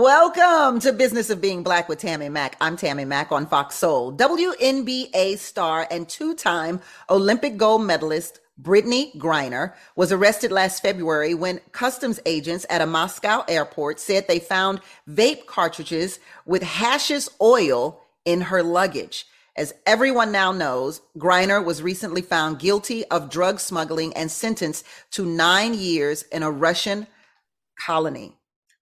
Welcome to Business of Being Black with Tammy Mack. I'm Tammy Mack on Fox Soul. WNBA star and two-time Olympic gold medalist Brittney Griner was arrested last February when customs agents at a Moscow airport said they found vape cartridges with hashish oil in her luggage. As everyone now knows, Griner was recently found guilty of drug smuggling and sentenced to nine years in a Russian colony.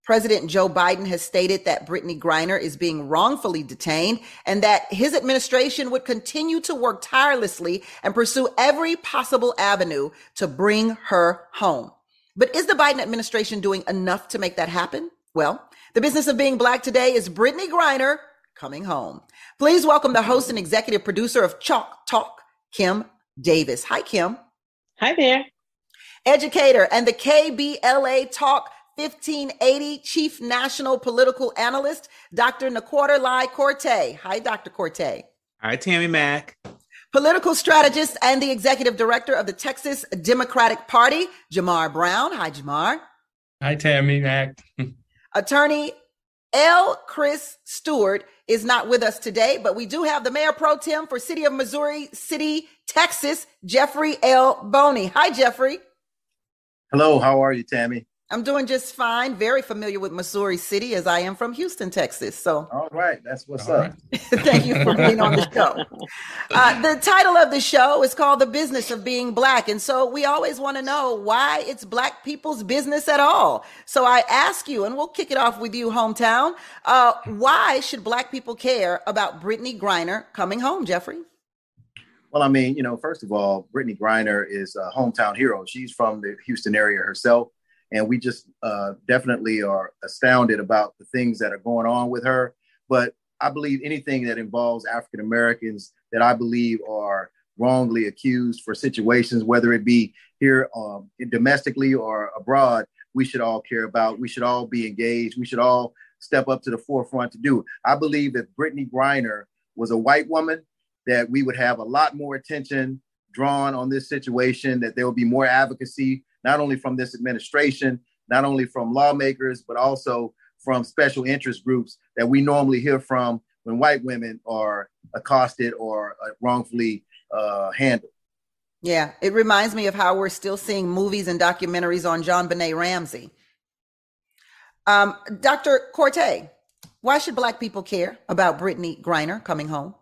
President Joe Biden has stated that Brittney Griner is being wrongfully detained and that his administration would continue to work tirelessly and pursue every possible avenue to bring her home. But is the Biden administration doing enough to make that happen? Well, the business of being black today is Brittney Griner coming home. Please welcome the host and executive producer of Chalk Talk, Kim Davis. Hi, Kim. Hi there. Educator and the KBLA Talk 1580 Chief National Political Analyst, Dr. Nii-Quartelai Quartey. Hi, Dr. Quartey. Hi, Tammy Mack. Political strategist and the executive director of the Texas Democratic Party, Jamarr Brown. Hi, Jamarr. Hi, Tammy Mack. Attorney L. Chris Stewart is not with us today, but we do have the mayor pro tem for City of Missouri City, Texas, Jeffrey L. Boney. Hi, Jeffrey. Hello, how are you, Tammy? I'm doing just fine. Very familiar with Missouri City as I am from Houston, Texas. So, all right, that's what's All up. Right. Thank you for being on the show. Uh, the title of the show is called The Business of Being Black. And so we always want to know why it's Black people's business at all. So I ask you, and we'll kick it off with you, hometown. Uh, why should Black people care about Brittney Griner coming home, Jeffrey? Well, I mean, you know, first of all, Brittney Griner is a hometown hero. She's from the Houston area herself and we just uh, definitely are astounded about the things that are going on with her. But I believe anything that involves African Americans that I believe are wrongly accused for situations, whether it be here um, domestically or abroad, we should all care about. We should all be engaged. We should all step up to the forefront to do. I believe if Brittney Griner was a white woman, that we would have a lot more attention drawn on this situation, that there will be more advocacy not only from this administration, not only from lawmakers, but also from special interest groups that we normally hear from when white women are accosted or uh, wrongfully uh, handled. Yeah, it reminds me of how we're still seeing movies and documentaries on JonBenét Ramsey. Um, Dr. Quartey, why should Black people care about Brittney Griner coming home?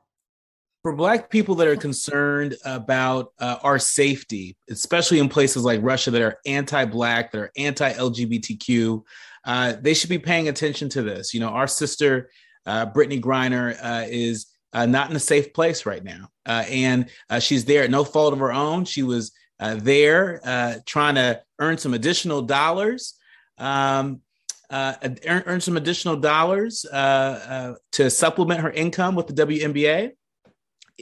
For black people that are concerned about uh, our safety especially in places like russia that are anti-black that are anti-lgbtq uh, they should be paying attention to this. You know our sister uh, brittney griner uh, is uh, not in a safe place right now. Uh, and she's there at no fault of her own. She was there trying to earn some additional dollars um, earn, earn, some additional dollars to supplement her income with the WNBA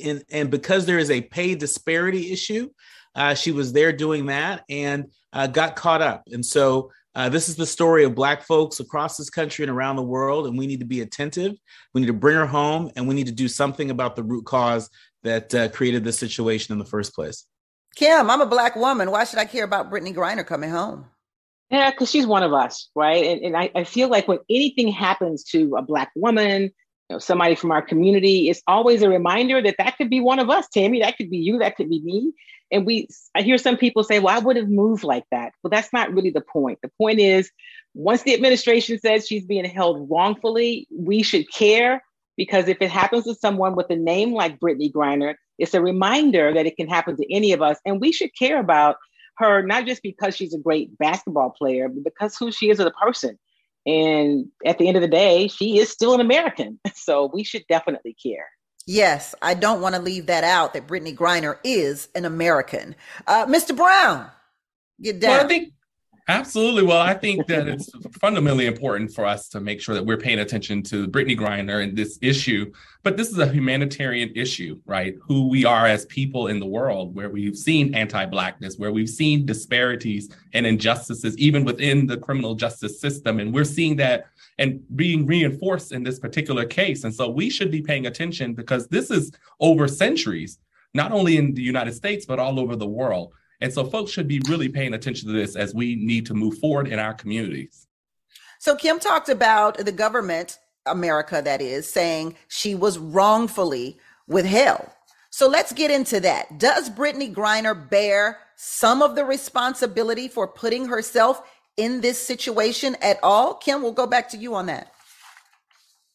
and, and because there is a pay disparity issue, uh, she was there doing that and uh, got caught up. And so uh, this is the story of Black folks across this country and around the world, and we need to be attentive. We need to bring her home, and we need to do something about the root cause that uh, created this situation in the first place. Kim, I'm a Black woman. Why should I care about Brittney Griner coming home? Yeah, because she's one of us, right? And, and I, I feel like when anything happens to a Black woman, know, somebody from our community, it's always a reminder that that could be one of us, Tammy. That could be you. That could be me. And we, I hear some people say, "Well, I would have moved like that." Well, that's not really the point. The point is, once the administration says she's being held wrongfully, we should care because if it happens to someone with a name like Brittney Griner, it's a reminder that it can happen to any of us, and we should care about her not just because she's a great basketball player, but because who she is as a person. And at the end of the day, she is still an American. So we should definitely care. Yes, I don't want to leave that out that Brittney Griner is an American. Uh, Mr. Brown, get down. Well, I think Absolutely. Well, I think that it's fundamentally important for us to make sure that we're paying attention to Brittney Griner and this issue. But this is a humanitarian issue, right? Who we are as people in the world, where we've seen anti Blackness, where we've seen disparities and injustices, even within the criminal justice system. And we're seeing that and being reinforced in this particular case. And so we should be paying attention because this is over centuries, not only in the United States, but all over the world. And so folks should be really paying attention to this as we need to move forward in our communities. So Kim talked about the government, America that is, saying she was wrongfully withheld. So let's get into that. Does Brittney Griner bear some of the responsibility for putting herself in this situation at all? Kim, we'll go back to you on that.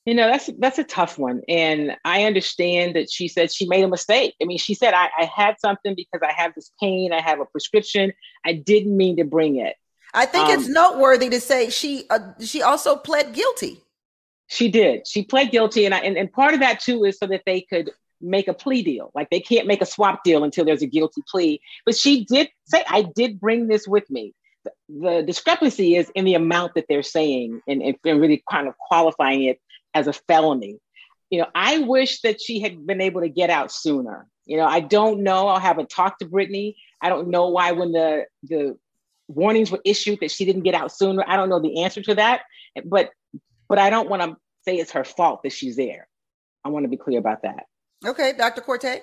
You know, that's that's a tough one. And I understand that she said she made a mistake. I mean, she said, I, I had something because I have this pain, I have a prescription. I didn't mean to bring it. I think um, it's noteworthy to say she uh, she also pled guilty. She did. She pled guilty, and, I, and and part of that too is so that they could make a plea deal. Like they can't make a swap deal until there's a guilty plea. But she did say, "I did bring this with me." The, the discrepancy is in the amount that they're saying, and, and really kind of qualifying it as a felony. You know, I wish that she had been able to get out sooner. You know, I don't know. I haven't talked to Brittney. I don't know why when the the warnings were issued that she didn't get out sooner. I don't know the answer to that, but but I don't want to say it's her fault that she's there. I want to be clear about that. Okay, Dr. Quartey.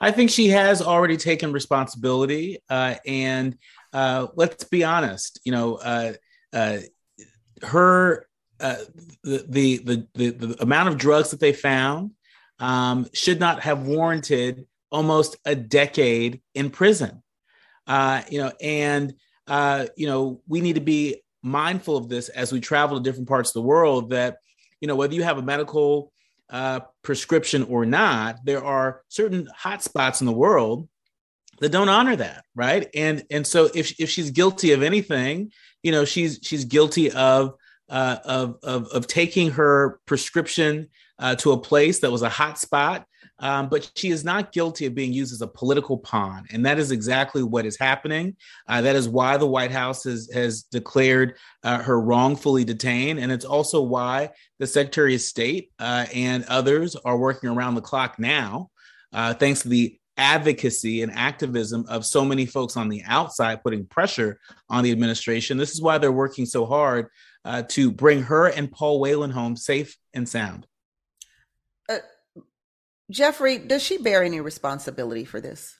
I think she has already taken responsibility, uh, and uh, let's be honest. You know, uh, uh her uh, the, the, the the amount of drugs that they found um, should not have warranted almost a decade in prison. Uh, you know, and uh, you know, we need to be mindful of this as we travel to different parts of the world. That you know, whether you have a medical uh, prescription or not, there are certain hotspots in the world that don't honor that, right? And and so if if she's guilty of anything, you know, she's she's guilty of uh, of, of, of taking her prescription uh, to a place that was a hot spot. Um, but she is not guilty of being used as a political pawn. And that is exactly what is happening. Uh, that is why the White House has, has declared uh, her wrongfully detained. And it's also why the Secretary of State uh, and others are working around the clock now, uh, thanks to the advocacy and activism of so many folks on the outside putting pressure on the administration. This is why they're working so hard uh, to bring her and Paul Whelan home safe and sound. Uh, Jeffrey, does she bear any responsibility for this?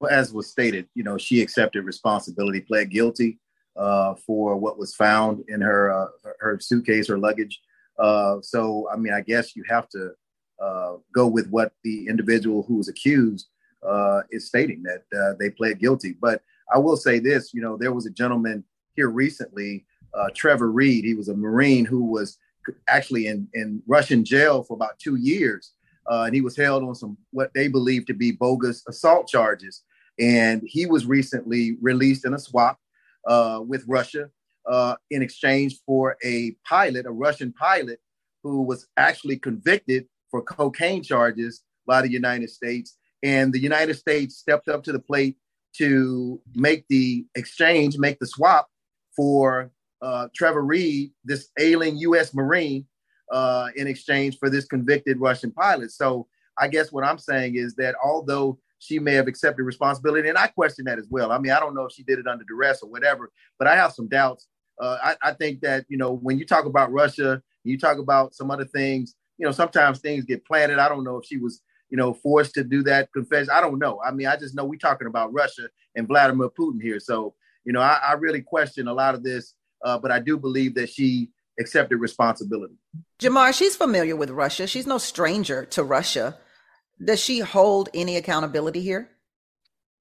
Well, as was stated, you know, she accepted responsibility, pled guilty uh, for what was found in her uh, her suitcase, her luggage. Uh, so, I mean, I guess you have to uh, go with what the individual who was accused uh, is stating that uh, they pled guilty. But I will say this, you know, there was a gentleman here recently uh, Trevor Reed. He was a Marine who was actually in, in Russian jail for about two years. Uh, and he was held on some what they believe to be bogus assault charges. And he was recently released in a swap uh, with Russia uh, in exchange for a pilot, a Russian pilot, who was actually convicted for cocaine charges by the United States. And the United States stepped up to the plate to make the exchange, make the swap for uh, Trevor Reed, this ailing U.S. Marine, uh, in exchange for this convicted Russian pilot. So I guess what I'm saying is that although she may have accepted responsibility, and I question that as well. I mean, I don't know if she did it under duress or whatever, but I have some doubts. Uh, I, I think that you know when you talk about Russia, you talk about some other things. You know, sometimes things get planted. I don't know if she was you know, forced to do that confession. I don't know. I mean, I just know we're talking about Russia and Vladimir Putin here. So, you know, I, I really question a lot of this uh, but I do believe that she accepted responsibility. Jamarr, she's familiar with Russia. She's no stranger to Russia. Does she hold any accountability here?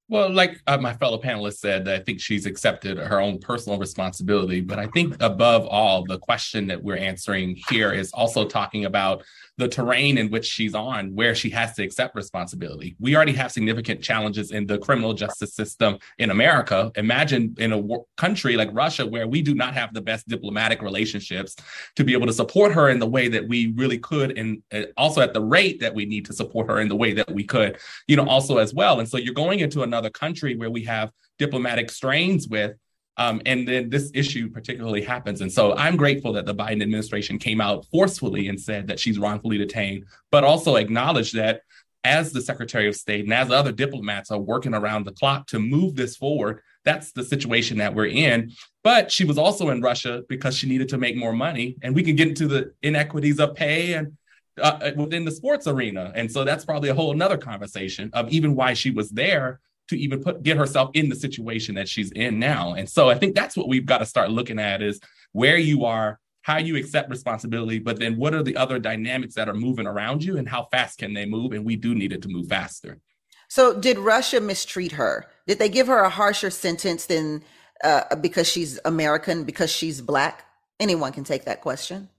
Well, like uh, my fellow panelists said, I think she's accepted her own personal responsibility. But I think above all, the question that we're answering here is also talking about the terrain in which she's on, where she has to accept responsibility. We already have significant challenges in the criminal justice system in America. Imagine in a country like Russia, where we do not have the best diplomatic relationships to be able to support her in the way that we really could, and uh, also at the rate that we need to support her in the way that we could, you know, also as well. And so you're going into another country where we have diplomatic strains with um, and then this issue particularly happens. And so I'm grateful that the Biden administration came out forcefully and said that she's wrongfully detained, but also acknowledged that as the Secretary of State and as other diplomats are working around the clock to move this forward, that's the situation that we're in. But she was also in Russia because she needed to make more money. And we can get into the inequities of pay and uh, within the sports arena. And so that's probably a whole another conversation of even why she was there to even put get herself in the situation that she's in now. And so I think that's what we've got to start looking at is where you are, how you accept responsibility, but then what are the other dynamics that are moving around you and how fast can they move? And we do need it to move faster. So did Russia mistreat her? Did they give her a harsher sentence than uh, because she's American, because she's black? Anyone can take that question.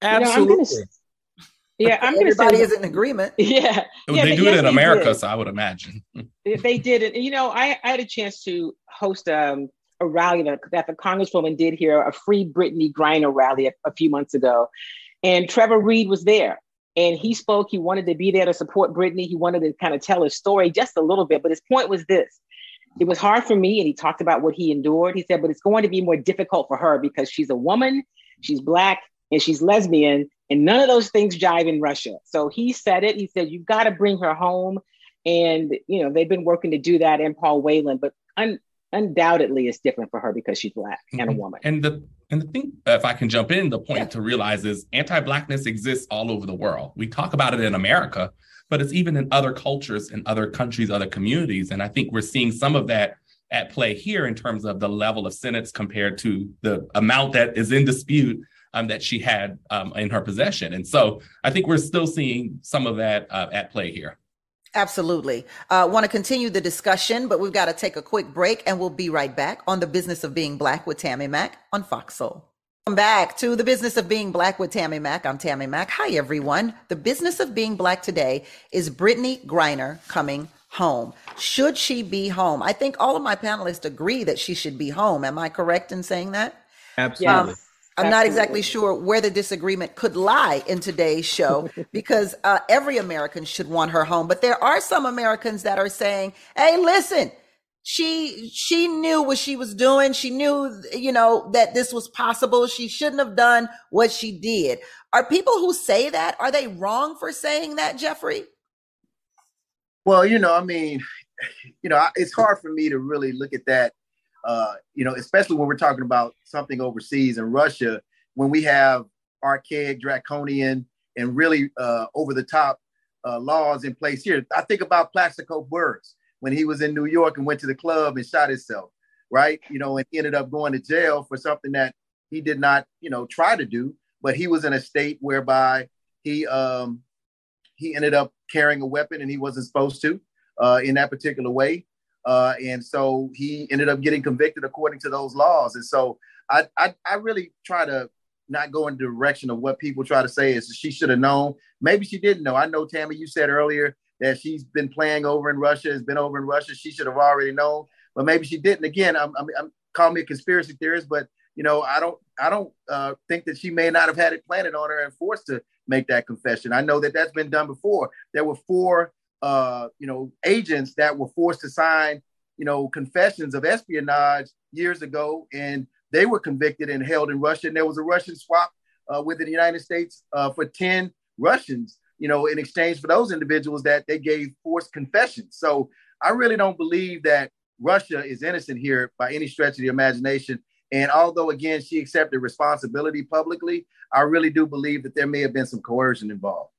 Absolutely. You know, yeah, I'm everybody say, is in agreement. Yeah, yeah they do yes, it in America, did. so I would imagine If they did it. You know, I, I had a chance to host um, a rally that, that the Congresswoman did here, a Free Brittney Griner rally a, a few months ago, and Trevor Reed was there, and he spoke. He wanted to be there to support Brittney. He wanted to kind of tell his story just a little bit, but his point was this: it was hard for me, and he talked about what he endured. He said, but it's going to be more difficult for her because she's a woman, she's black, and she's lesbian and none of those things jive in Russia. So he said it. He said, You've got to bring her home. And, you know, they've been working to do that in Paul Whelan, but un- undoubtedly it's different for her because she's black mm-hmm. and a mm-hmm. woman. And the and the thing, if I can jump in, the point yeah. to realize is anti-blackness exists all over the world. We talk about it in America, but it's even in other cultures, in other countries, other communities. And I think we're seeing some of that at play here in terms of the level of sentence compared to the amount that is in dispute um, that she had um, in her possession. And so I think we're still seeing some of that uh, at play here. Absolutely. Uh, Want to continue the discussion, but we've got to take a quick break and we'll be right back on the business of being black with Tammy Mack on Fox Soul. Welcome back to the business of being black with Tammy Mack. I'm Tammy Mack. Hi, everyone. The business of being black today is Brittney Griner coming home. Should she be home? I think all of my panelists agree that she should be home. Am I correct in saying that? Absolutely. Um, I'm not exactly sure where the disagreement could lie in today's show because uh, every American should want her home. But there are some Americans that are saying, "Hey, listen, she she knew what she was doing. She knew, you know, that this was possible. She shouldn't have done what she did." Are people who say that are they wrong for saying that, Jeffrey? Well, you know, I mean, you know, it's hard for me to really look at that uh, you know, especially when we're talking about something overseas in Russia, when we have archaic, draconian, and really uh, over the top uh, laws in place here. I think about Plaxico Burress when he was in New York and went to the club and shot himself, right? You know, and ended up going to jail for something that he did not, you know, try to do, but he was in a state whereby he um, he ended up carrying a weapon and he wasn't supposed to uh, in that particular way. Uh, and so he ended up getting convicted according to those laws. And so I, I, I really try to not go in the direction of what people try to say is she should have known. Maybe she didn't know. I know Tammy, you said earlier that she's been playing over in Russia, has been over in Russia. She should have already known, but maybe she didn't. Again, I'm, I'm, I'm call me a conspiracy theorist, but you know, I don't, I don't uh, think that she may not have had it planted on her and forced to make that confession. I know that that's been done before. There were four uh, you know, agents that were forced to sign, you know, confessions of espionage years ago, and they were convicted and held in Russia. And there was a Russian swap uh, with the United States uh, for 10 Russians, you know, in exchange for those individuals that they gave forced confessions. So I really don't believe that Russia is innocent here by any stretch of the imagination. And although, again, she accepted responsibility publicly, I really do believe that there may have been some coercion involved.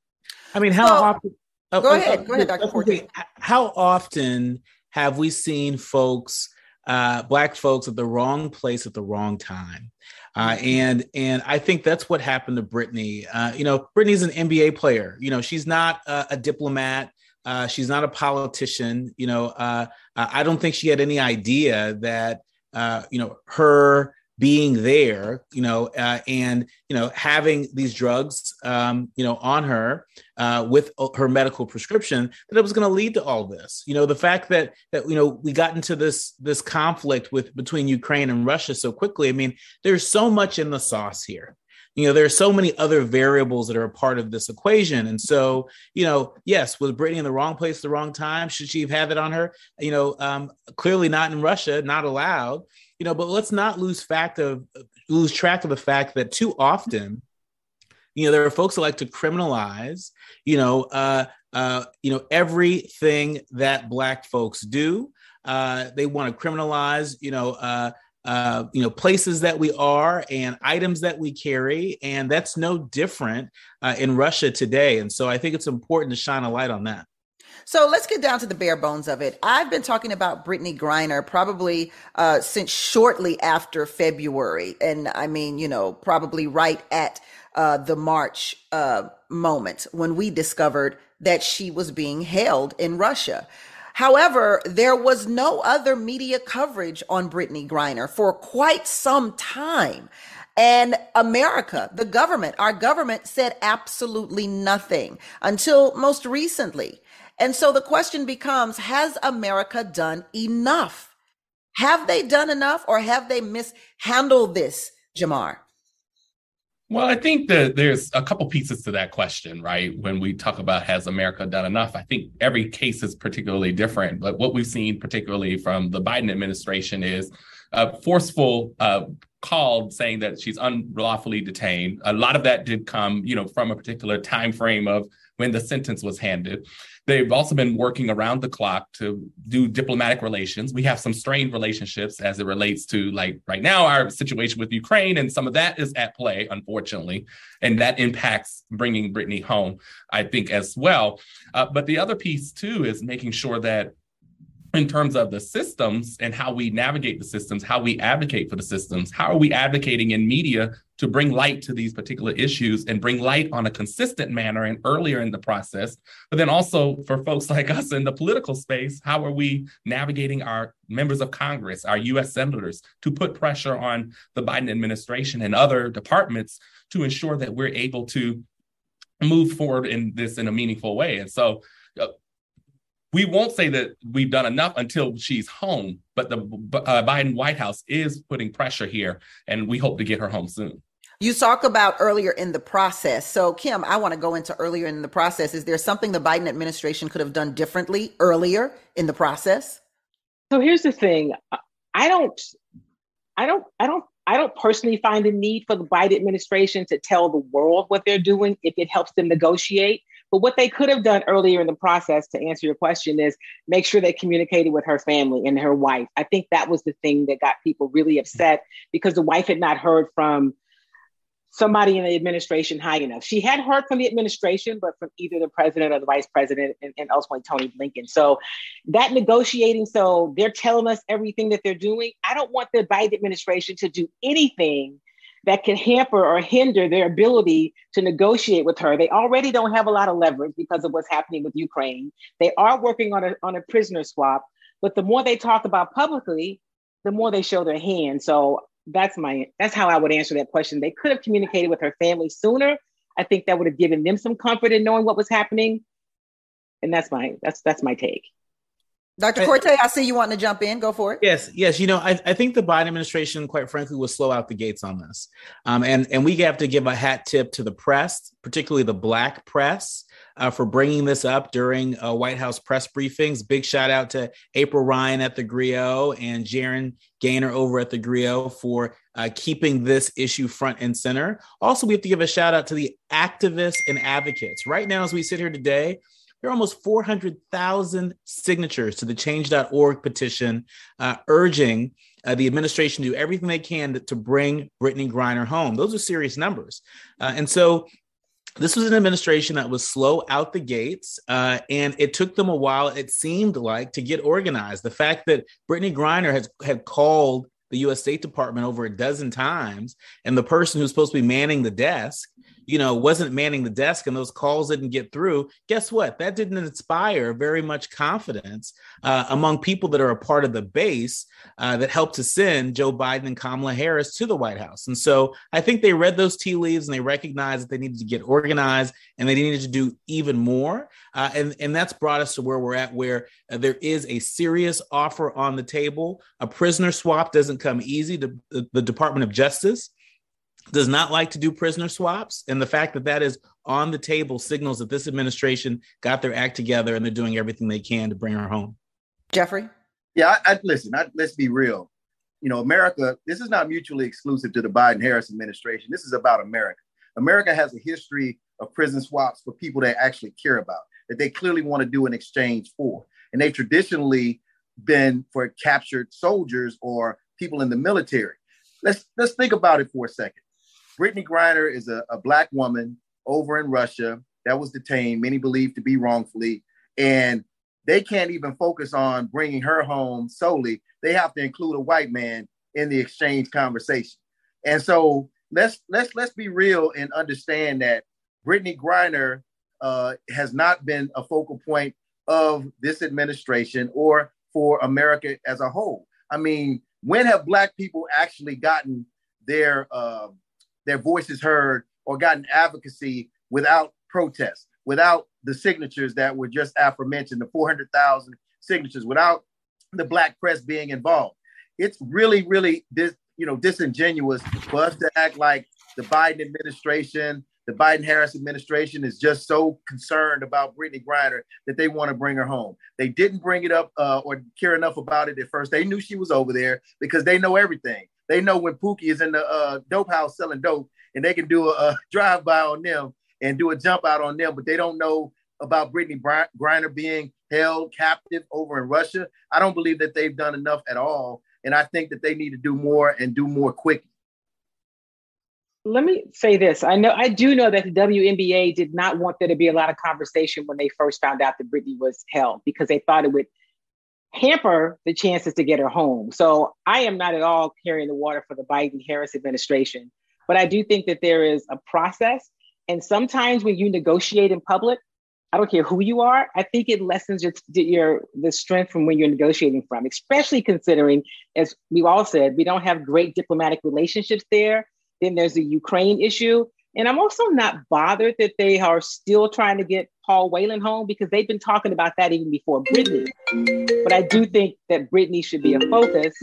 I mean, how well, often go oh, ahead. Oh, go ahead, Dr. Quartey. How often have we seen folks, uh, black folks, at the wrong place at the wrong time? Uh, mm-hmm. and and I think that's what happened to Brittney. Uh, you know, Brittney's an NBA player. You know, she's not a, a diplomat. Uh, she's not a politician. You know, uh, I don't think she had any idea that uh, you know her being there, you know, uh, and you know, having these drugs, um, you know, on her uh, with her medical prescription, that it was going to lead to all this. You know, the fact that that you know we got into this this conflict with between Ukraine and Russia so quickly. I mean, there's so much in the sauce here. You know, there are so many other variables that are a part of this equation, and so you know, yes, was Brittney in the wrong place, the wrong time? Should she have had it on her? You know, um, clearly not in Russia, not allowed you know, but let's not lose fact of lose track of the fact that too often, you know, there are folks that like to criminalize, you know, uh, uh, you know, everything that Black folks do. Uh, they want to criminalize, you know, uh, uh, you know, places that we are and items that we carry, and that's no different uh, in Russia today. And so, I think it's important to shine a light on that. So let's get down to the bare bones of it. I've been talking about Brittney Griner probably uh, since shortly after February. And I mean, you know, probably right at uh, the March uh, moment when we discovered that she was being held in Russia. However, there was no other media coverage on Brittney Griner for quite some time. And America, the government, our government said absolutely nothing until most recently. And so the question becomes Has America done enough? Have they done enough or have they mishandled this, Jamarr? Well, I think that there's a couple pieces to that question, right? When we talk about has America done enough, I think every case is particularly different. But what we've seen, particularly from the Biden administration, is a forceful uh, call saying that she's unlawfully detained. A lot of that did come, you know, from a particular time frame of when the sentence was handed. They've also been working around the clock to do diplomatic relations. We have some strained relationships as it relates to, like, right now, our situation with Ukraine, and some of that is at play, unfortunately. And that impacts bringing Brittney home, I think, as well. Uh, but the other piece, too, is making sure that in terms of the systems and how we navigate the systems, how we advocate for the systems, how are we advocating in media to bring light to these particular issues and bring light on a consistent manner and earlier in the process. But then also for folks like us in the political space, how are we navigating our members of Congress, our US senators, to put pressure on the Biden administration and other departments to ensure that we're able to move forward in this in a meaningful way. And so uh, we won't say that we've done enough until she's home, but the uh, Biden White House is putting pressure here, and we hope to get her home soon. You talk about earlier in the process. So, Kim, I want to go into earlier in the process. Is there something the Biden administration could have done differently earlier in the process? So here's the thing. I don't, I don't, I don't, I don't personally find a need for the Biden administration to tell the world what they're doing if it helps them negotiate. But what they could have done earlier in the process to answer your question is make sure they communicated with her family and her wife. I think that was the thing that got people really upset because the wife had not heard from somebody in the administration high enough. She had heard from the administration, but from either the president or the vice president and, and ultimately Tony Blinken. So that negotiating, so they're telling us everything that they're doing. I don't want the Biden administration to do anything that can hamper or hinder their ability to negotiate with her. They already don't have a lot of leverage because of what's happening with Ukraine. They are working on a, on a prisoner swap, but the more they talk about publicly, the more they show their hand. So that's my that's how I would answer that question. They could have communicated with her family sooner. I think that would have given them some comfort in knowing what was happening. And that's my that's that's my take. Dr. Quartey, I see you wanting to jump in. Go for it. Yes, yes. You know, I, I think the Biden administration, quite frankly, was slow out the gates on this. Um, and, and we have to give a hat tip to the press, particularly the Black press, uh, for bringing this up during uh, White House press briefings. Big shout out to April Ryan at the Grio and Gerren Gaynor over at the Grio for uh, keeping this issue front and center. Also, we have to give a shout out to the activists and advocates. Right now, as we sit here today, there are almost 400,000 signatures to the change.org petition uh, urging uh, the administration to do everything they can to, bring Brittney Griner home. Those are serious numbers. Uh, and so this was an administration that was slow out the gates, uh, and it took them a while, it seemed like, to get organized. The fact that Brittney Griner has had called the U.S. State Department over a dozen times, and the person who's supposed to be manning the desk you know, wasn't manning the desk and those calls didn't get through, guess what? That didn't inspire very much confidence uh, among people that are a part of the base uh, that helped to send Joe Biden and Kamala Harris to the White House. And so I think they read those tea leaves and they recognized that they needed to get organized and they needed to do even more. Uh, and, and that's brought us to where we're at, where uh, there is a serious offer on the table. A prisoner swap doesn't come easy to the, the Department of Justice does not like to do prisoner swaps. And the fact that that is on the table signals that this administration got their act together and they're doing everything they can to bring her home. Jeffrey? Yeah, I, I listen, I, let's be real. You know, America, this is not mutually exclusive to the Biden Harris administration. This is about America. America has a history of prison swaps for people they actually care about, that they clearly want to do an exchange for. And they traditionally been for captured soldiers or people in the military. Let's let's think about it for a second. Brittney Griner is a, a black woman over in Russia that was detained, many believe to be wrongfully. And they can't even focus on bringing her home solely. They have to include a white man in the exchange conversation. And so let's let's let's be real and understand that Brittney Griner uh, has not been a focal point of this administration or for America as a whole. I mean, when have Black people actually gotten their uh, their voices heard or gotten advocacy without protest, without the signatures that were just aforementioned, the 400,000 signatures, without the Black press being involved? It's really, really dis, you know disingenuous for us to act like the Biden administration the Biden Harris administration is just so concerned about Brittney Griner that they want to bring her home. They didn't bring it up uh, or care enough about it at first. They knew she was over there because they know everything. They know when Pookie is in the uh, dope house selling dope and they can do a, a drive by on them and do a jump out on them, but they don't know about Brittney Griner being held captive over in Russia. I don't believe that they've done enough at all. And I think that they need to do more and do more quickly let me say this. I know I do know that the WNBA did not want there to be a lot of conversation when they first found out that Brittney was held because they thought it would hamper the chances to get her home. So I am not at all carrying the water for the Biden Harris administration, but I do think that there is a process. And sometimes when you negotiate in public, I don't care who you are, I think it lessens your, your the strength from when you're negotiating from, especially considering, as we've all said, we don't have great diplomatic relationships there. Then there's the Ukraine issue. And I'm also not bothered that they are still trying to get Paul Whelan home because they've been talking about that even before Brittney. But I do think that Brittney should be a focus.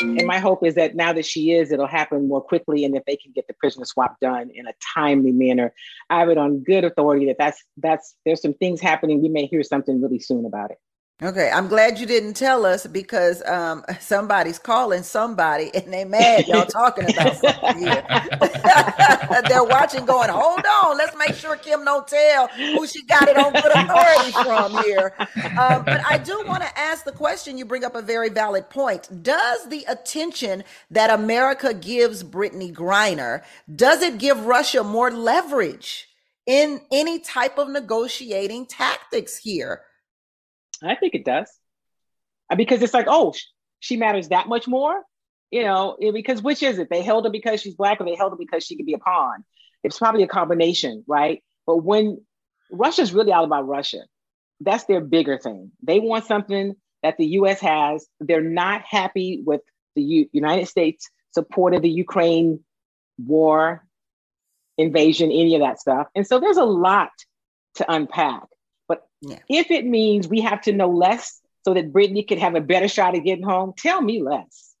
And my hope is that now that she is, it'll happen more quickly and that they can get the prisoner swap done in a timely manner. I have it on good authority that that's that's there's some things happening. We may hear something really soon about it. Okay, I'm glad you didn't tell us because um, somebody's calling somebody and they mad y'all talking about something here. They're watching, going, "Hold on, let's make sure Kim don't tell who she got it on good authority from here." Um, but I do want to ask the question. You bring up a very valid point. Does the attention that America gives Brittney Griner does it give Russia more leverage in any type of negotiating tactics here? I think it does. Uh, because it's like, oh, she matters that much more, you know, because which is it? They held her because she's black or they held her because she could be a pawn? It's probably a combination, right? But when Russia's really all about Russia, that's their bigger thing. They want something that the US has. They're not happy with the U- United States supported the Ukraine war, invasion, any of that stuff. And so there's a lot to unpack. Yeah. If it means we have to know less so that Brittney could have a better shot at getting home, tell me less.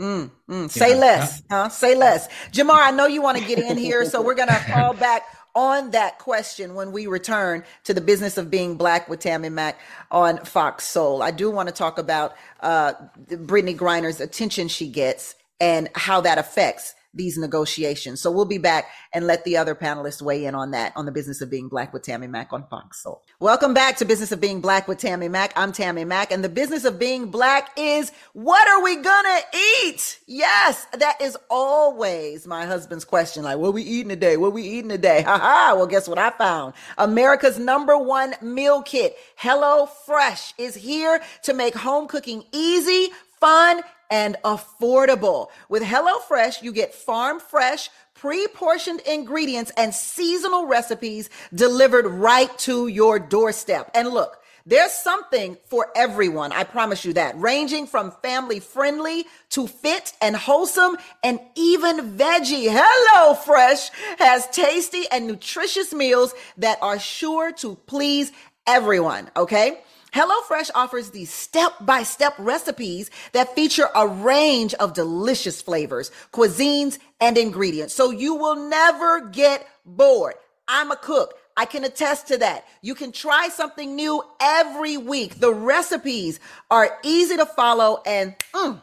Mm, mm. Say yeah. less, huh? Say less. Jamarr, I know you want to get in here, so we're going to call back on that question when we return to the business of being black with Tammy Mack on Fox Soul. I do want to talk about uh, Brittney Griner's attention she gets and how that affects these negotiations. So we'll be back and let the other panelists weigh in on that on the business of being black with Tammy Mack on Fox Soul. Welcome back to Business of Being Black with Tammy Mack. I'm Tammy Mack and the business of being black is what are we gonna eat? Yes, that is always my husband's question. Like, what we eating today? What we eating today? Ha ha. Well, guess what I found? America's number one meal kit, Hello Fresh, is here to make home cooking easy, fun, and affordable. With HelloFresh, you get farm fresh, pre-portioned ingredients and seasonal recipes delivered right to your doorstep. And look, there's something for everyone. I promise you that. Ranging from family friendly to fit and wholesome and even veggie. Hello Fresh has tasty and nutritious meals that are sure to please everyone. Okay. HelloFresh offers these step by step recipes that feature a range of delicious flavors, cuisines, and ingredients. So you will never get bored. I'm a cook. I can attest to that. You can try something new every week. The recipes are easy to follow and mm,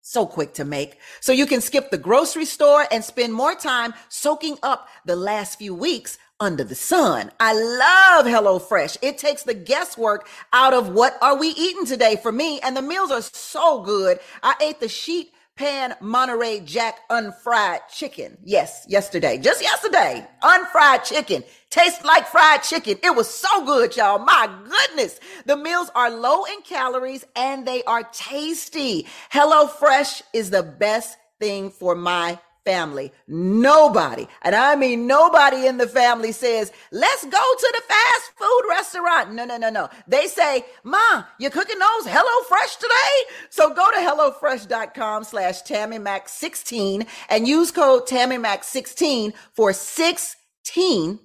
so quick to make. So you can skip the grocery store and spend more time soaking up the last few weeks under the sun. I love HelloFresh. It takes the guesswork out of what are we eating today for me. And the meals are so good. I ate the sheet pan Monterey Jack unfried chicken. Yes, yesterday, just yesterday, unfried chicken. Tastes like fried chicken. It was so good, y'all. My goodness. The meals are low in calories and they are tasty. HelloFresh is the best thing for my family. Nobody, and I mean nobody in the family says, let's go to the fast food restaurant. No, no, no, no. They say, Ma, you're cooking those Hello Fresh today? So go to HelloFresh.com slash TammyMac16 and use code TammyMac16 for 16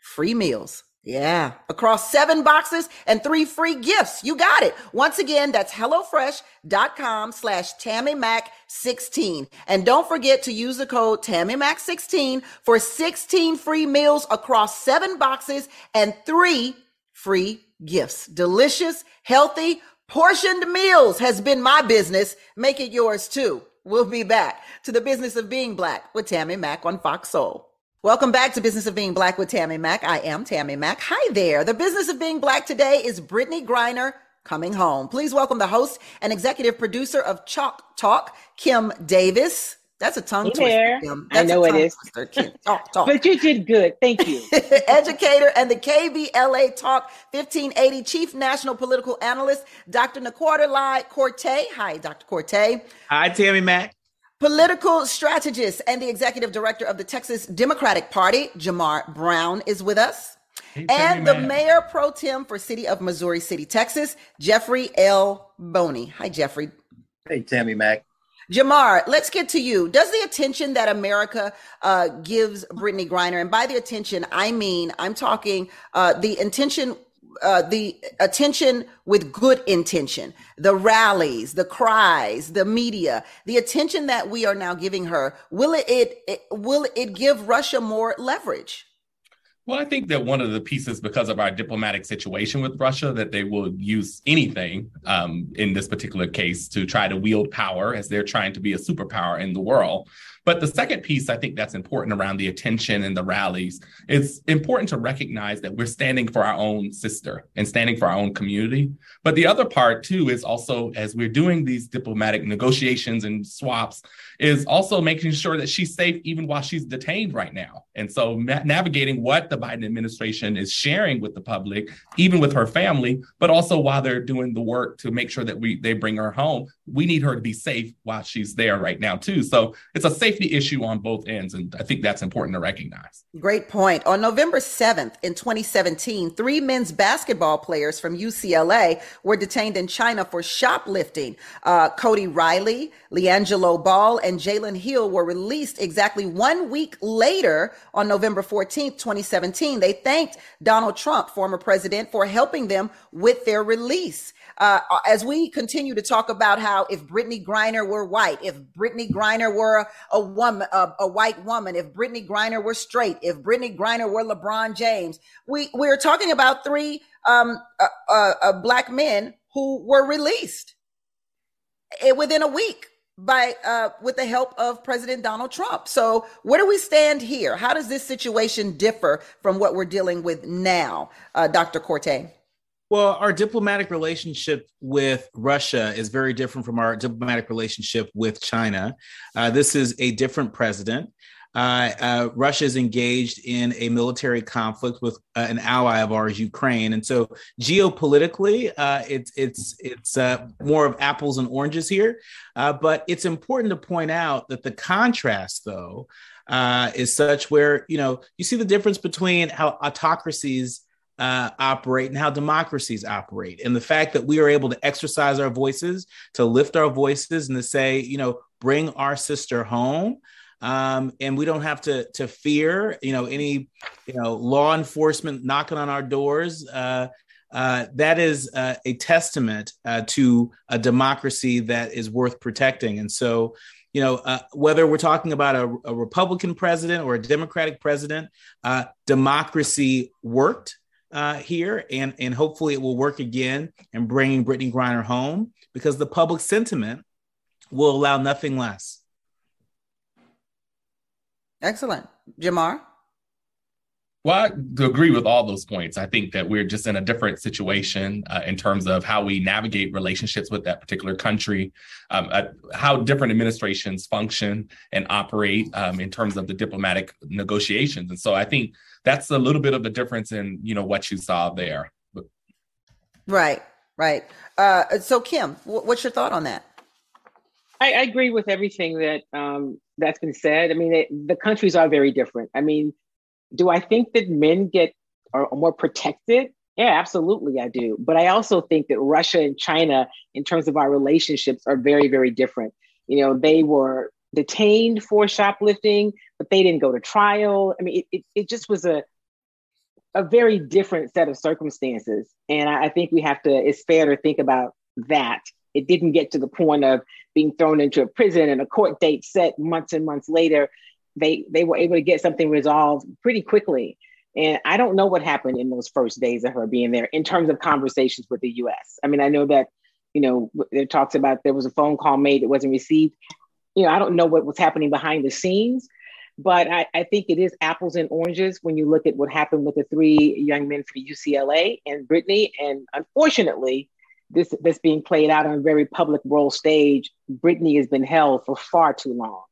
free meals. Yeah, across seven boxes and three free gifts. You got it. Once again, that's HelloFresh.com slash TammyMac16. And don't forget to use the code TammyMac16 for 16 free meals across seven boxes and three free gifts. Delicious, healthy, portioned meals has been my business. Make it yours too. We'll be back to the business of being black with Tammy Mack on Fox Soul. Welcome back to Business of Being Black with Tammy Mack. I am Tammy Mack. Hi there. The business of being black today is Brittney Griner coming home. Please welcome the host and executive producer of Chalk Talk, Kim Davis. That's a tongue hey twister. I know it is. Twister, talk, talk. but you did good. Thank you. Educator and the KBLA Talk 1580 Chief National Political Analyst, Dr. Lai Quartey. Hi, Dr. Quartey. Hi, Tammy Mack. Political strategist and the executive director of the Texas Democratic Party, Jamarr Brown, is with us. Hey, and the mayor pro tem for City of Missouri City, Texas, Jeffrey L. Boney. Hi, Jeffrey. Hey, Tammy Mack. Jamarr, let's get to you. Does the attention that America uh, gives Brittney Griner, and by the attention, I mean I'm talking uh, the intention uh, the attention with good intention, the rallies, the cries, the media, the attention that we are now giving her, will it, it, it will it give Russia more leverage? Well, I think that one of the pieces, because of our diplomatic situation with Russia, that they will use anything um, in this particular case to try to wield power as they're trying to be a superpower in the world. But the second piece I think that's important around the attention and the rallies, it's important to recognize that we're standing for our own sister and standing for our own community. But the other part too is also as we're doing these diplomatic negotiations and swaps, is also making sure that she's safe even while she's detained right now. And so ma- navigating what the Biden administration is sharing with the public, even with her family, but also while they're doing the work to make sure that we they bring her home, we need her to be safe while she's there right now too. So it's a safety issue on both ends. And I think that's important to recognize. Great point. On November 7th in 2017, three men's basketball players from UCLA were detained in China for shoplifting. Uh, Cody Riley, LiAngelo Ball, and Jalen Hill were released exactly one week later on November 14th, 2017. They thanked Donald Trump, former president, for helping them with their release uh, as we continue to talk about how if Brittney Griner were white, if Brittney Griner were a, a woman, a, a, white woman, if Brittney Griner were straight, if Brittney Griner were LeBron James, we we're talking about three um, uh, uh, uh black men who were released eh, within a week by uh, with the help of President Donald Trump. So where do we stand here? How does this situation differ from what we're dealing with now, uh, Dr. Quartey? Well, our diplomatic relationship with Russia is very different from our diplomatic relationship with China. Uh, this is a different president. Uh, uh, Russia is engaged in a military conflict with uh, an ally of ours, Ukraine, and so geopolitically, uh, it's it's it's uh, more of apples and oranges here. but it's important to point out that the contrast, though, is such where you know you see the difference between how autocracies uh, operate and how democracies operate. And the fact that we are able to exercise our voices, to lift our voices, and to say, you know, bring our sister home. Um, and we don't have to to fear, you know, any, you know, law enforcement knocking on our doors. Uh, uh, that is uh, a testament uh, to a democracy that is worth protecting. And so, you know, uh, whether we're talking about a, a, Republican president or a Democratic president, uh, democracy worked uh, here, and and hopefully it will work again in bringing Brittney Griner home because the public sentiment will allow nothing less. Excellent, Jamarr. Well, I agree with all those points. I think that we're just in a different situation uh, in terms of how we navigate relationships with that particular country, um, uh, how different administrations function and operate um, in terms of the diplomatic negotiations. And so I think that's a little bit of the difference in you know what you saw there. Right, right. Uh, so, Kim, w- what's your thought on that? I, I agree with everything that um, that's been said. I mean, it, the countries are very different. I mean, do I think that men get are more protected? Yeah, absolutely, I do. But I also think that Russia and China, in terms of our relationships, are very, very different. You know, they were detained for shoplifting, but they didn't go to trial. I mean, it, it, it just was a a very different set of circumstances. And I, I think we have to, it's fair to think about that. It didn't get to the point of being thrown into a prison and a court date set months and months later they they were able to get something resolved pretty quickly. And I don't know what happened in those first days of her being there in terms of conversations with the US. I mean, I know that, you know, it talks about there was a phone call made that wasn't received. You know, I don't know what was happening behind the scenes, but I, I think it is apples and oranges when you look at what happened with the three young men for UCLA and Brittney. And unfortunately, this this being played out on a very public world stage, Brittney has been held for far too long.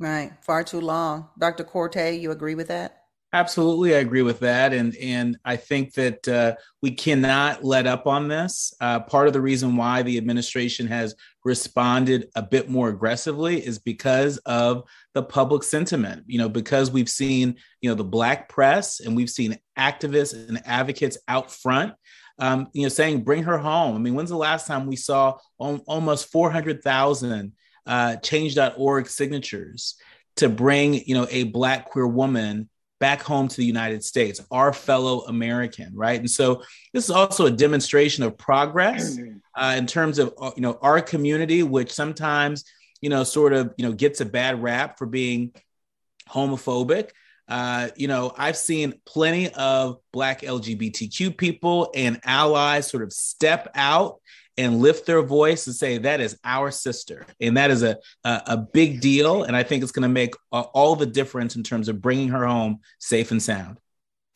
Right. Far too long. Dr. Quartey, you agree with that? Absolutely, I agree with that, and and I think that uh, we cannot let up on this. Uh, part of the reason why the administration has responded a bit more aggressively is because of the public sentiment. You know, because we've seen you know the black press and we've seen activists and advocates out front. Um, you know, saying bring her home. I mean, when's the last time we saw almost four hundred thousand uh, change.org signatures to bring you know a black queer woman back home to the united states our fellow american right? And so this is also a demonstration of progress uh, in terms of uh, you know our community which sometimes you know sort of you know gets a bad rap for being homophobic. Uh, you know, I've seen plenty of Black LGBTQ people and allies sort of step out and lift their voice and say that is our sister. And that is a a, a big deal. And i think it's going to make uh, all the difference in terms of bringing her home safe and sound.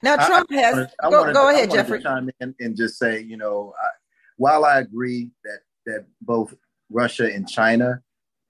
Now trump I, has I go, wanted, go ahead jeffrey. chime in and just say you know I, while i agree that that both russia and china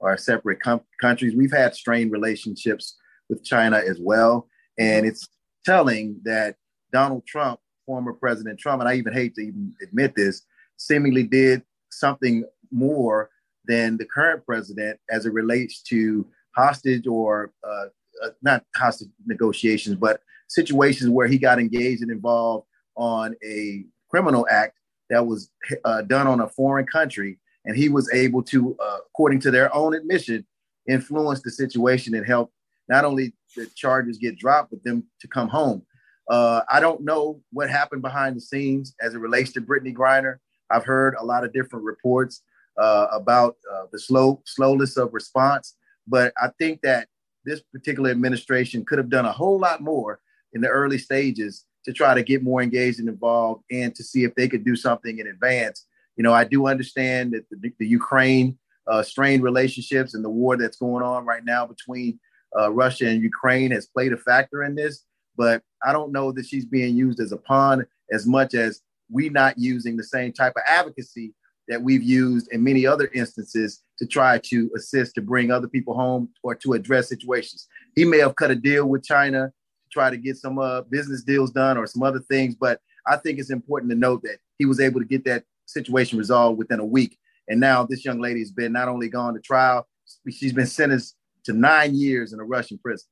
are separate com- countries we've had strained relationships with china as well. And it's telling that donald trump former president trump and i even hate to even admit this seemingly did something more than the current president as it relates to hostage or uh, uh, not hostage negotiations, but situations where he got engaged and involved on a criminal act that was uh, done on a foreign country. And he was able to, uh, according to their own admission, influence the situation and help not only the charges get dropped, but them to come home. Uh, I don't know what happened behind the scenes as it relates to Brittney Griner. I've heard a lot of different reports uh, about uh, the slow slowness of response, but I think that this particular administration could have done a whole lot more in the early stages to try to get more engaged and involved and to see if they could do something in advance. You know, I do understand that the, the Ukraine uh, strained relationships and the war that's going on right now between uh, Russia and Ukraine has played a factor in this, but I don't know that she's being used as a pawn as much as we not using the same type of advocacy that we've used in many other instances to try to assist to bring other people home or to address situations. He may have cut a deal with China to try to get some uh, business deals done or some other things, but I think it's important to note that he was able to get that situation resolved within a week. And now this young lady has been not only gone to trial, she's been sentenced to nine years in a Russian prison.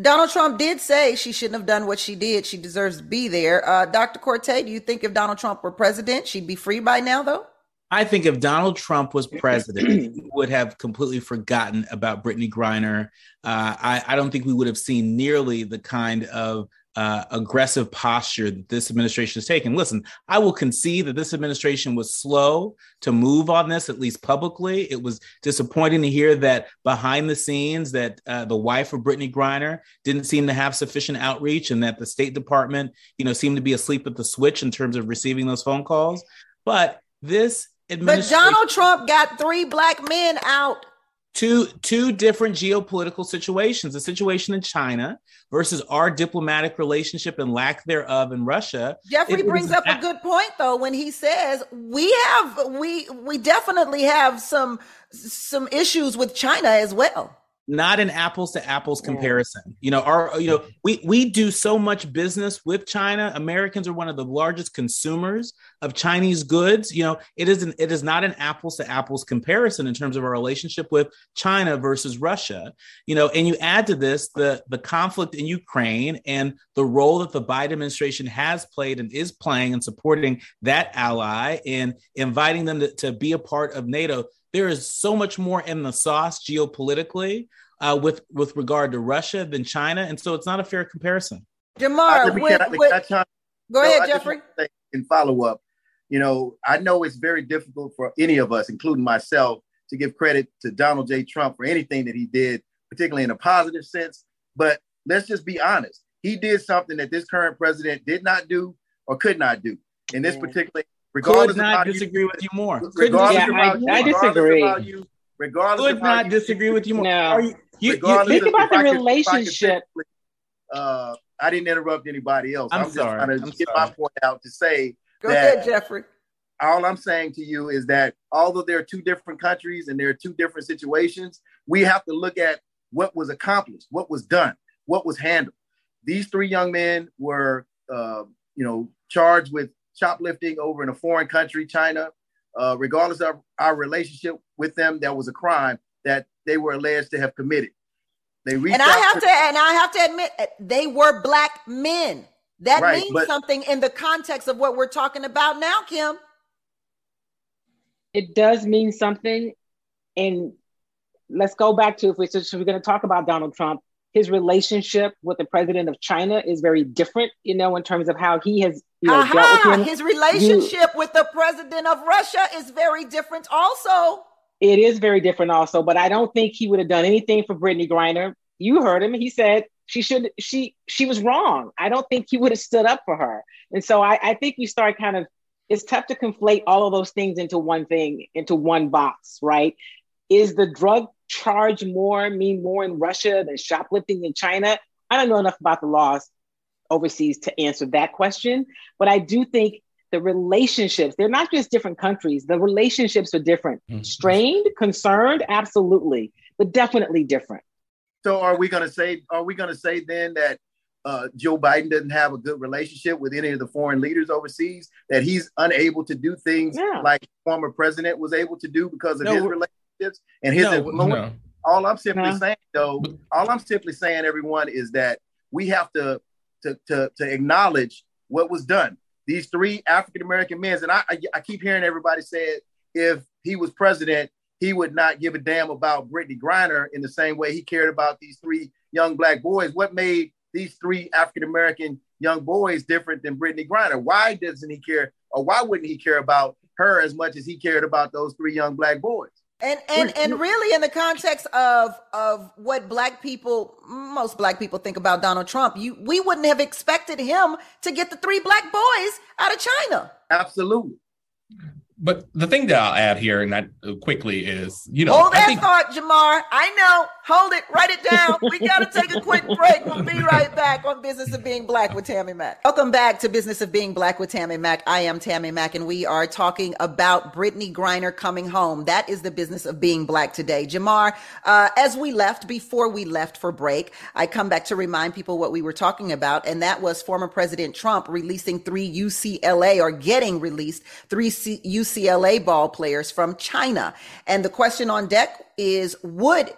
Donald Trump did say she shouldn't have done what she did. She deserves to be there. Uh, Dr. Quartey, do you think if Donald Trump were president, she'd be free by now, though? I think if Donald Trump was president, he would have completely forgotten about Brittney Griner. Uh, I, I, don't think we would have seen nearly the kind of uh, aggressive posture that this administration has taken. Listen, I will concede that this administration was slow to move on this, at least publicly. It was disappointing to hear that behind the scenes, that uh, the wife of Brittney Griner didn't seem to have sufficient outreach, and that the State Department, you know, seemed to be asleep at the switch in terms of receiving those phone calls. But this administration, but Donald Trump got three black men out. Two two different geopolitical situations: the situation in China versus our diplomatic relationship and lack thereof in Russia. Jeffrey it, brings up a good point, though, when he says we have we we definitely have some some issues with China as well not an apples to apples comparison. Yeah. You know, our you know, we we do so much business with China. Americans are one of the largest consumers of Chinese goods. You know, it isn't it is not an apples to apples comparison in terms of our relationship with China versus Russia. You know, and you add to this the the conflict in Ukraine and the role that the Biden administration has played and is playing in supporting that ally and inviting them to, to be a part of NATO there is so much more in the sauce geopolitically uh, with with regard to Russia than China, and so it's not a fair comparison. Jamarr, uh, with, with, go ahead, so Jeffrey. In follow up, you know, I know it's very difficult for any of us, including myself, to give credit to Donald J. Trump for anything that he did, particularly in a positive sense. But let's just be honest. He did something that this current president did not do or could not do. In this particular regardless could not disagree you, with you more. Regardless yeah, I, you, I disagree. You, regardless could not disagree with you more. No. You, you, think about the relationship. uh, I didn't interrupt anybody else. I'm, I'm sorry. just trying to I'm get sorry. my point out to say Go that ahead, Jeffrey. All I'm saying to you is that although there are two different countries and there are two different situations, we have to look at what was accomplished, what was done, what was handled. These three young men were, uh, you know, charged with shoplifting over in a foreign country, China, uh, regardless of our relationship with them, that was a crime that they were alleged to have committed. They reached and I have to, to, and I have to admit, uh, they were black men. That right, means but, something in the context of what we're talking about now, Kim. It does mean something, and let's go back to if we're, if we're going to talk about Donald Trump his relationship with the president of China is very different, you know, in terms of how he has you know, him. His relationship you, with the president of Russia is very different, also. It is very different, also. But I don't think he would have done anything for Brittney Griner. You heard him; he said she should. She she was wrong. I don't think he would have stood up for her. And so I, I think we start kind of. It's tough to conflate all of those things into one thing, into one box, right? Is the drug charge more, mean more in Russia than shoplifting in China? I don't know enough about the laws overseas to answer that question, but I do think the relationships, they're not just different countries, the relationships are different. Mm-hmm. Strained, concerned, absolutely, but definitely different. So are we going to say are we going to say then that uh, Joe Biden doesn't have a good relationship with any of the foreign leaders overseas, that he's unable to do things yeah. like former president was able to do because of no, his relationships and his no, influence. No. All I'm simply no. saying, though, all I'm simply saying, everyone, is that we have to to to, to acknowledge what was done. These three African American men, and I, I, I keep hearing everybody say if he was president, he would not give a damn about Brittney Griner in the same way he cared about these three young black boys. What made these three African American young boys different than Brittney Griner? Why doesn't he care, or why wouldn't he care about her as much as he cared about those three young black boys? And and and really in the context of of what black people most black people think about Donald Trump, you we wouldn't have expected him to get the three black boys out of China. Absolutely but the thing that I'll add here and that uh, quickly is, you know, hold that think- thought, Jamarr. I know. Hold it. Write it down. we got to take a quick break. We'll be right back on Business of Being Black with Tammy Mack. Welcome back to Business of Being Black with Tammy Mack. I am Tammy Mack, and we are talking about Brittney Griner coming home. That is the business of being black today. Jamarr, uh, as we left, before we left for break, I come back to remind people what we were talking about, and that was former President Trump releasing three UCLA or getting released three C- UCLA ball players from China. And the question on deck is would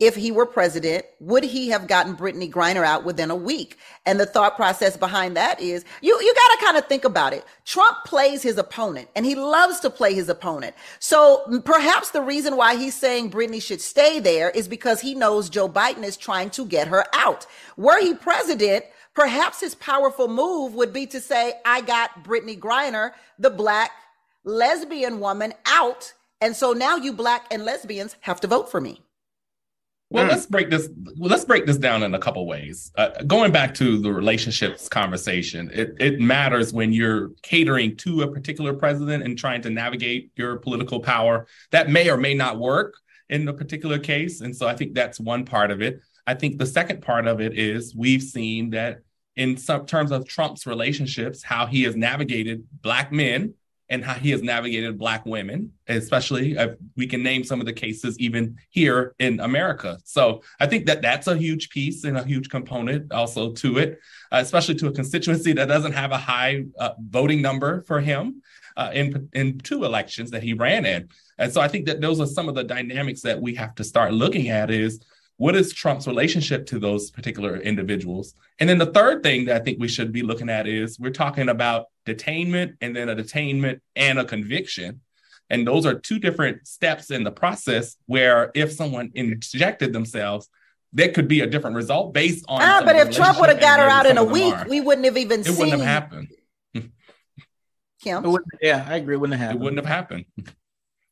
if he were president, would he have gotten Brittney Griner out within a week? And the thought process behind that is you, you got to kind of think about it. Trump plays his opponent and he loves to play his opponent. So perhaps the reason why he's saying Brittney should stay there is because he knows Joe Biden is trying to get her out. Were he president, perhaps his powerful move would be to say, I got Brittney Griner, the black lesbian woman out. And so now you black and lesbians have to vote for me. Well, mm. let's break this. Well, let's break this down in a couple ways. Uh, going back to the relationships conversation, it, it matters when you're catering to a particular president and trying to navigate your political power. That may or may not work. in a particular case. And so I think that's one part of it. I think the second part of it is we've seen that in some terms of Trump's relationships, how he has navigated Black men and how he has navigated Black women, especially if we can name some of the cases even here in America. So I think that that's a huge piece and a huge component also to it, uh, especially to a constituency that doesn't have a high uh, voting number for him uh, in, in two elections that he ran in. And so I think that those are some of the dynamics that we have to start looking at is what is Trump's relationship to those particular individuals? And then the third thing that I think we should be looking at is we're talking about detainment and then a detainment and a conviction. And those are two different steps in the process where if someone injected themselves, there could be a different result based on. Ah, but if Trump would have got her out in a week, are. we wouldn't have even it seen. It wouldn't have happened. Kim? yeah, I agree. It wouldn't have happened. It wouldn't have happened.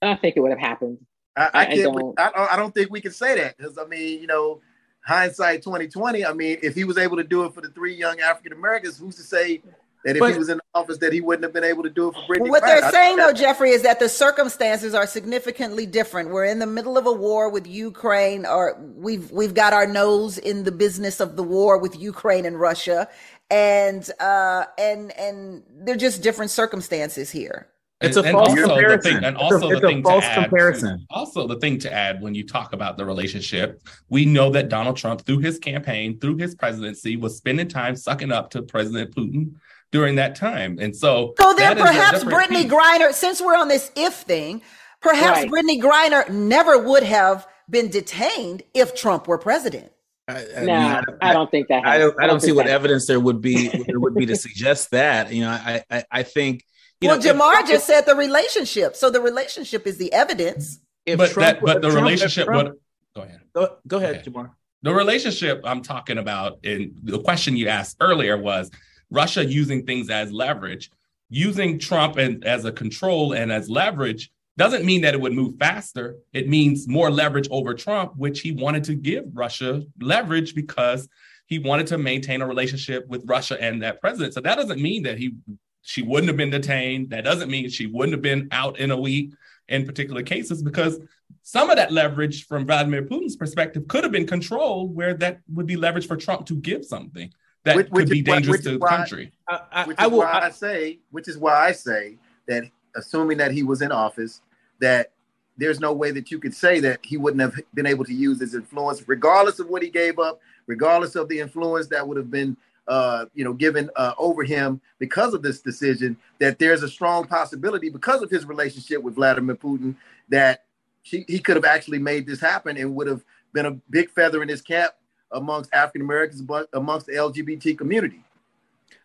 I think it would have happened. I, I, can't. I don't, I don't think we can say that because I mean, you know, hindsight 2020. I mean, if he was able to do it for the three young African Americans, who's to say that if but, he was in office that he wouldn't have been able to do it for Brittney? What they're saying though, Jeffrey, is that the circumstances are significantly different. We're in the middle of a war with Ukraine, or we've we've got our nose in the business of the war with Ukraine and Russia, and uh, and and they're just different circumstances here. It's a and false comparison. Thing, and also it's a, the thing false to add, comparison. also, the thing to add when you talk about the relationship, we know that Donald Trump, through his campaign, through his presidency, was spending time sucking up to President Putin during that time. And so, so then perhaps Brittney piece. Griner, since we're on this if thing, perhaps right. Brittney Griner never would have been detained if Trump were president. I, I no, mean, I, I, don't think that. I don't. I don't, don't see what evidence there would be. there would be to suggest that. You know, I. I, I think well, know, Jamarr if, just said the relationship. So the relationship is the evidence. If but Trump, that, but the Trump, relationship. Trump, what? Go ahead. Go, go ahead, okay. Jamarr. The relationship I'm talking about, and the question you asked earlier was Russia using things as leverage, using Trump and, as a control and as leverage doesn't mean that it would move faster. It means more leverage over Trump, which he wanted to give Russia leverage because he wanted to maintain a relationship with Russia and that president. So that doesn't mean that he she wouldn't have been detained. That doesn't mean she wouldn't have been out in a week in particular cases because some of that leverage from Vladimir Putin's perspective could have been controlled where that would be leverage for Trump to give something that which, could which be dangerous to the why, country. I, I, which is I will, why I, I say, which is why I say that assuming that he was in office, that there's no way that you could say that he wouldn't have been able to use his influence, regardless of what he gave up, regardless of the influence that would have been uh, you know, given uh, over him because of this decision, that there's a strong possibility because of his relationship with Vladimir Putin that he, he could have actually made this happen and would have been a big feather in his cap amongst African Americans, but amongst the LGBT community.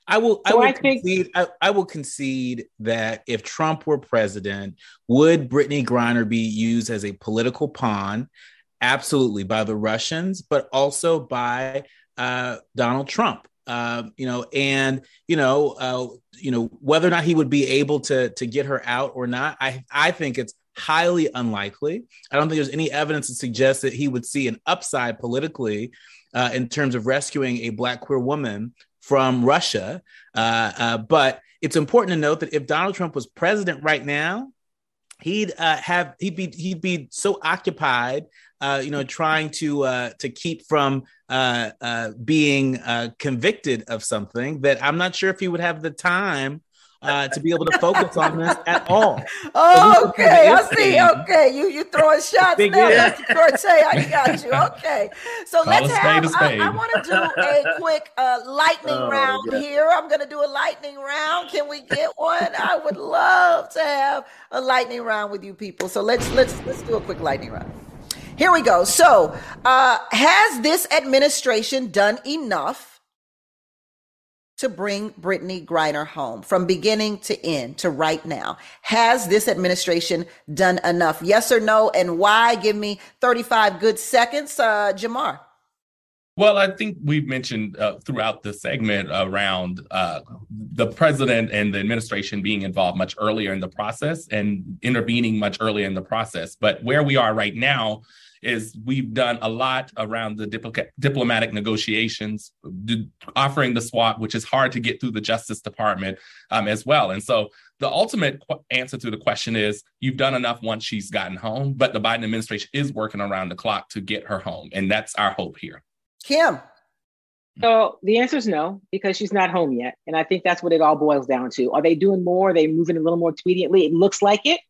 I will. I will I concede. Think- I, I, will concede that if Trump were president, would Brittney Griner be used as a political pawn? Absolutely, by the Russians, but also by uh, Donald Trump. Uh, you know, and you know, uh, you know whether or not he would be able to to get her out or not. I I think it's highly unlikely. I don't think there's any evidence to suggest that he would see an upside politically uh, in terms of rescuing a black queer woman from Russia. Uh, uh, but it's important to note that if Donald Trump was president right now, he'd uh, have he'd be he'd be so occupied uh, you know trying to uh, to keep from being convicted of something that I'm not sure if he would have the time uh, to be able to focus on this at all. Oh, okay, I see. Okay, you you throwing shots now, Dr. Quartey. I got you. Okay, so Call let's have. I, I want to do a quick uh, lightning oh, round here. I'm going to do a lightning round. Can we get one? I would love to have a lightning round with you people. So let's let's let's do a quick lightning round. Here we go. So, uh, has this administration done enough? To bring Brittney Griner home from beginning to end to right now? Has this administration done enough? Yes or no? And why? Give me 35 good seconds. Uh, Jamarr. Well, I think we've mentioned uh, throughout the segment around uh, the president and the administration being involved much earlier in the process and intervening much earlier in the process. But where we are right now is we've done a lot around the dipl- diplomatic negotiations, d- offering the swap, which is hard to get through the Justice Department um, as well. And so the ultimate qu- answer to the question is you've done enough once she's gotten home, but the Biden administration is working around the clock to get her home. And that's our hope here. Kim. So the answer is no, because she's not home yet. And I think that's what it all boils down to. Are they doing more? Are they moving a little more expediently? It looks like it.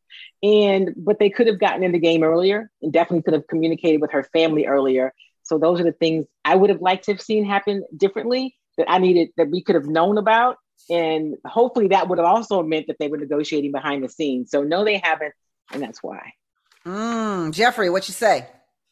And but they could have gotten in the game earlier and definitely could have communicated with her family earlier. So those are the things I would have liked to have seen happen differently that I needed that we could have known about. And hopefully that would have also meant that they were negotiating behind the scenes. So no, they haven't, and that's why. Mm, Jeffrey, what you say?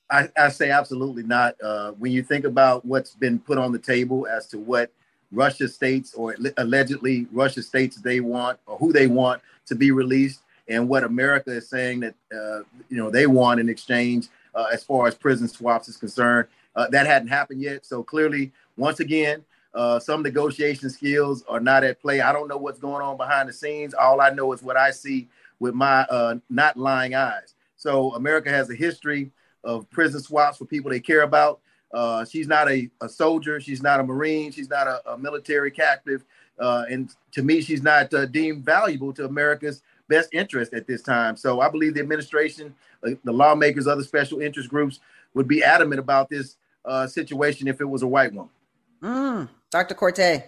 I, I say absolutely not. Uh, when you think about what's been put on the table as to what Russia states or allegedly Russia states they want or who they want to be released, and what America is saying that uh, you know they want in exchange uh, as far as prison swaps is concerned, uh, that hadn't happened yet. So clearly, once again, uh, some negotiation skills are not at play. I don't know what's going on behind the scenes. All I know is what I see with my uh, not lying eyes. So America has a history of prison swaps for people they care about. Uh, she's not a, a, soldier. She's not a Marine. She's not a, a military captive. Uh, and to me, she's not uh, deemed valuable to America's best interest at this time. So I believe the administration, uh, the lawmakers, other special interest groups would be adamant about this uh, situation if it was a white woman. Mm, Dr. Quartey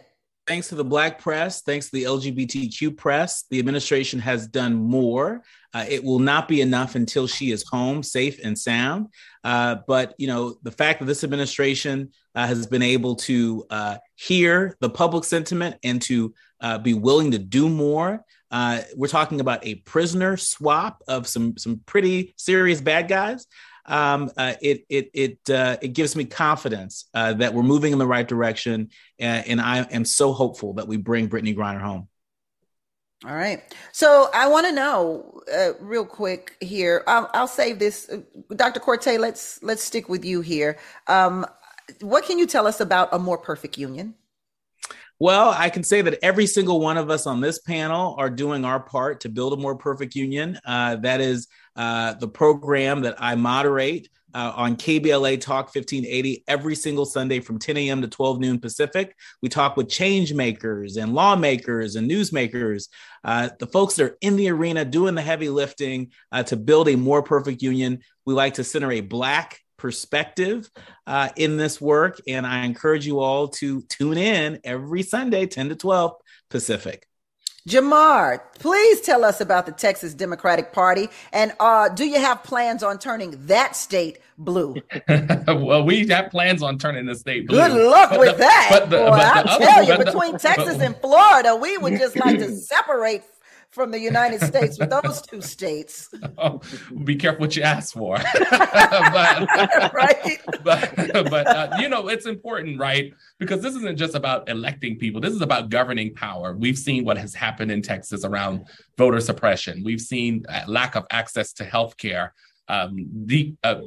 thanks to the black press, thanks to the LGBTQ press, the administration has done more. Uh, it will not be enough until she is home, safe and sound. Uh, but you know, the fact that this administration uh, has been able to uh, hear the public sentiment and to uh, be willing to do more. Uh, we're talking about a prisoner swap of some some pretty serious bad guys um, uh, it it it uh, it gives me confidence uh, that we're moving in the right direction, and, and, I am so hopeful that we bring Brittney Griner home. All right, so I want to know uh, real quick here. I'll, I'll save this, uh, Dr. Quartey. Let's let's stick with you here. Um, what can you tell us about a more perfect union? Well, I can say that every single one of us on this panel are doing our part to build a more perfect union. Uh, that is uh, the program that I moderate uh, on KBLA Talk 1580 every single Sunday from 10 a.m. to 12 noon Pacific. We talk with change makers and lawmakers and newsmakers, uh, the folks that are in the arena doing the heavy lifting uh, to build a more perfect union. We like to center a Black perspective uh, in this work. And I encourage you all to tune in every Sunday, 10 to 12 Pacific. Jamarr, please tell us about the Texas Democratic Party. And uh, do you have plans on turning that state blue? well, we have plans on turning the state blue. Good luck but with the, that. But the, Boy, but I'll tell you, between the, Texas and Florida, we would just like to separate from the United States with those two states. Oh, be careful what you ask for. but, right. But, but uh, you know, it's important, right? Because this isn't just about electing people. This is about governing power. We've seen what has happened in Texas around voter suppression. We've seen lack of access to health care. Um, the uh,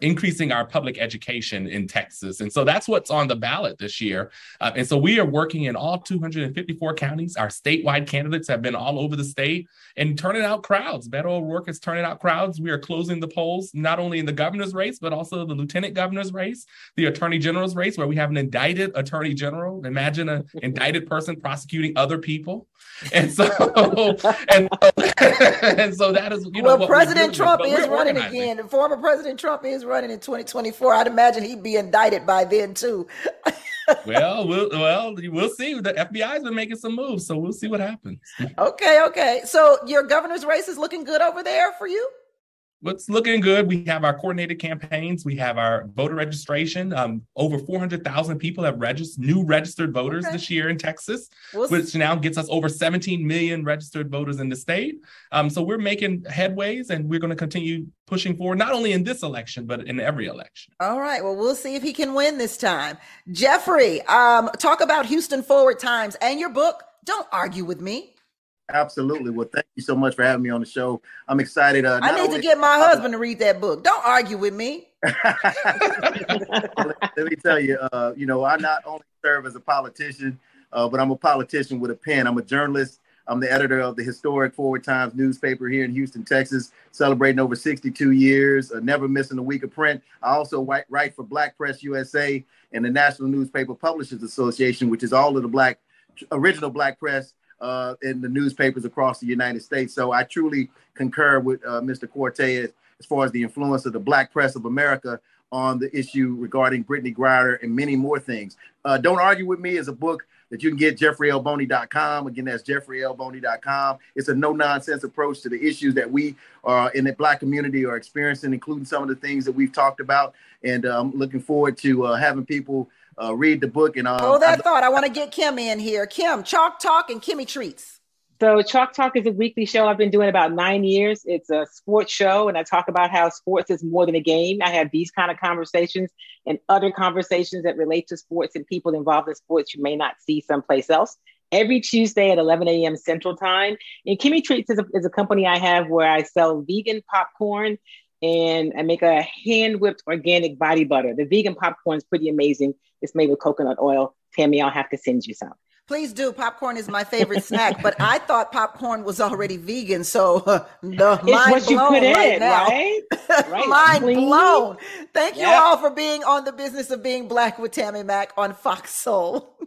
increasing our public education in Texas. And so that's what's on the ballot this year. Uh, and so we are working in all 254 counties. Our statewide candidates have been all over the state and turning out crowds. Beto O'Rourke is turning out crowds. We are closing the polls, not only in the governor's race, but also the lieutenant governor's race, the attorney general's race, where we have an indicted attorney general. Imagine an indicted person prosecuting other people. And so, and, and so that is, you know, well, President Trump is running again. Former President Trump is running in 2024. I'd imagine he'd be indicted by then too. well, we'll well we'll see. The FBI's been making some moves, so we'll see what happens. Okay, okay. So your governor's race is looking good over there for you what's looking good. We have our coordinated campaigns. We have our voter registration. Um, over 400,000 people have registered, new registered voters okay. this year in Texas, we'll which now gets us over 17 million registered voters in the state. Um, so we're making headways and we're going to continue pushing forward, not only in this election, but in every election. All right. Well, we'll see if he can win this time. Jeffrey, um, talk about Houston Forward Times and your book. Don't argue with me. Absolutely. Well, thank you so much for having me on the show. I'm excited. Uh, I need to get my husband to read that book. Don't argue with me. let, let, me tell you, uh, you know, I not only serve as a politician, uh, but I'm a politician with a pen. I'm a journalist. I'm the editor of the historic Forward Times newspaper here in Houston, Texas, celebrating over 62 years, uh, never missing a week of print. I also write, write for Black Press USA and the National Newspaper Publishers Association, which is all of the black original black press uh, in the newspapers across the United States. So I truly concur with uh, Mr. Cortez as far as the influence of the black press of America on the issue regarding Brittney Griner and many more things. Uh, Don't Argue With Me is a book that you can get jeffreylboney.com. Again, that's jeffreylboney.com. It's a no nonsense approach to the issues that we are in the black community are experiencing, including some of the things that we've talked about. And I'm um, looking forward to uh, having people uh, read the book. And uh, oh, that I, thought I want to get Kim in here. Kim, Chalk Talk and Kimmy Treats. So Chalk Talk is a weekly show I've been doing about nine years. It's a sports show, and I talk about how sports is more than a game. I have these kind of conversations and other conversations that relate to sports and people involved in sports you may not see someplace else. Every Tuesday at 11 a.m. Central Time. And Kimmy Treats is a, is a company I have where I sell vegan popcorn and I make a hand whipped organic body butter. The vegan popcorn is pretty amazing. It's made with coconut oil. Tammy, I'll have to send you some. Please do. Popcorn is my favorite snack, but I thought popcorn was already vegan. So uh, the it's mind what blown you put right in, now. Right? right. mind Clean. blown. Thank you all for being on the business of being black with Tammy Mack on Fox Soul.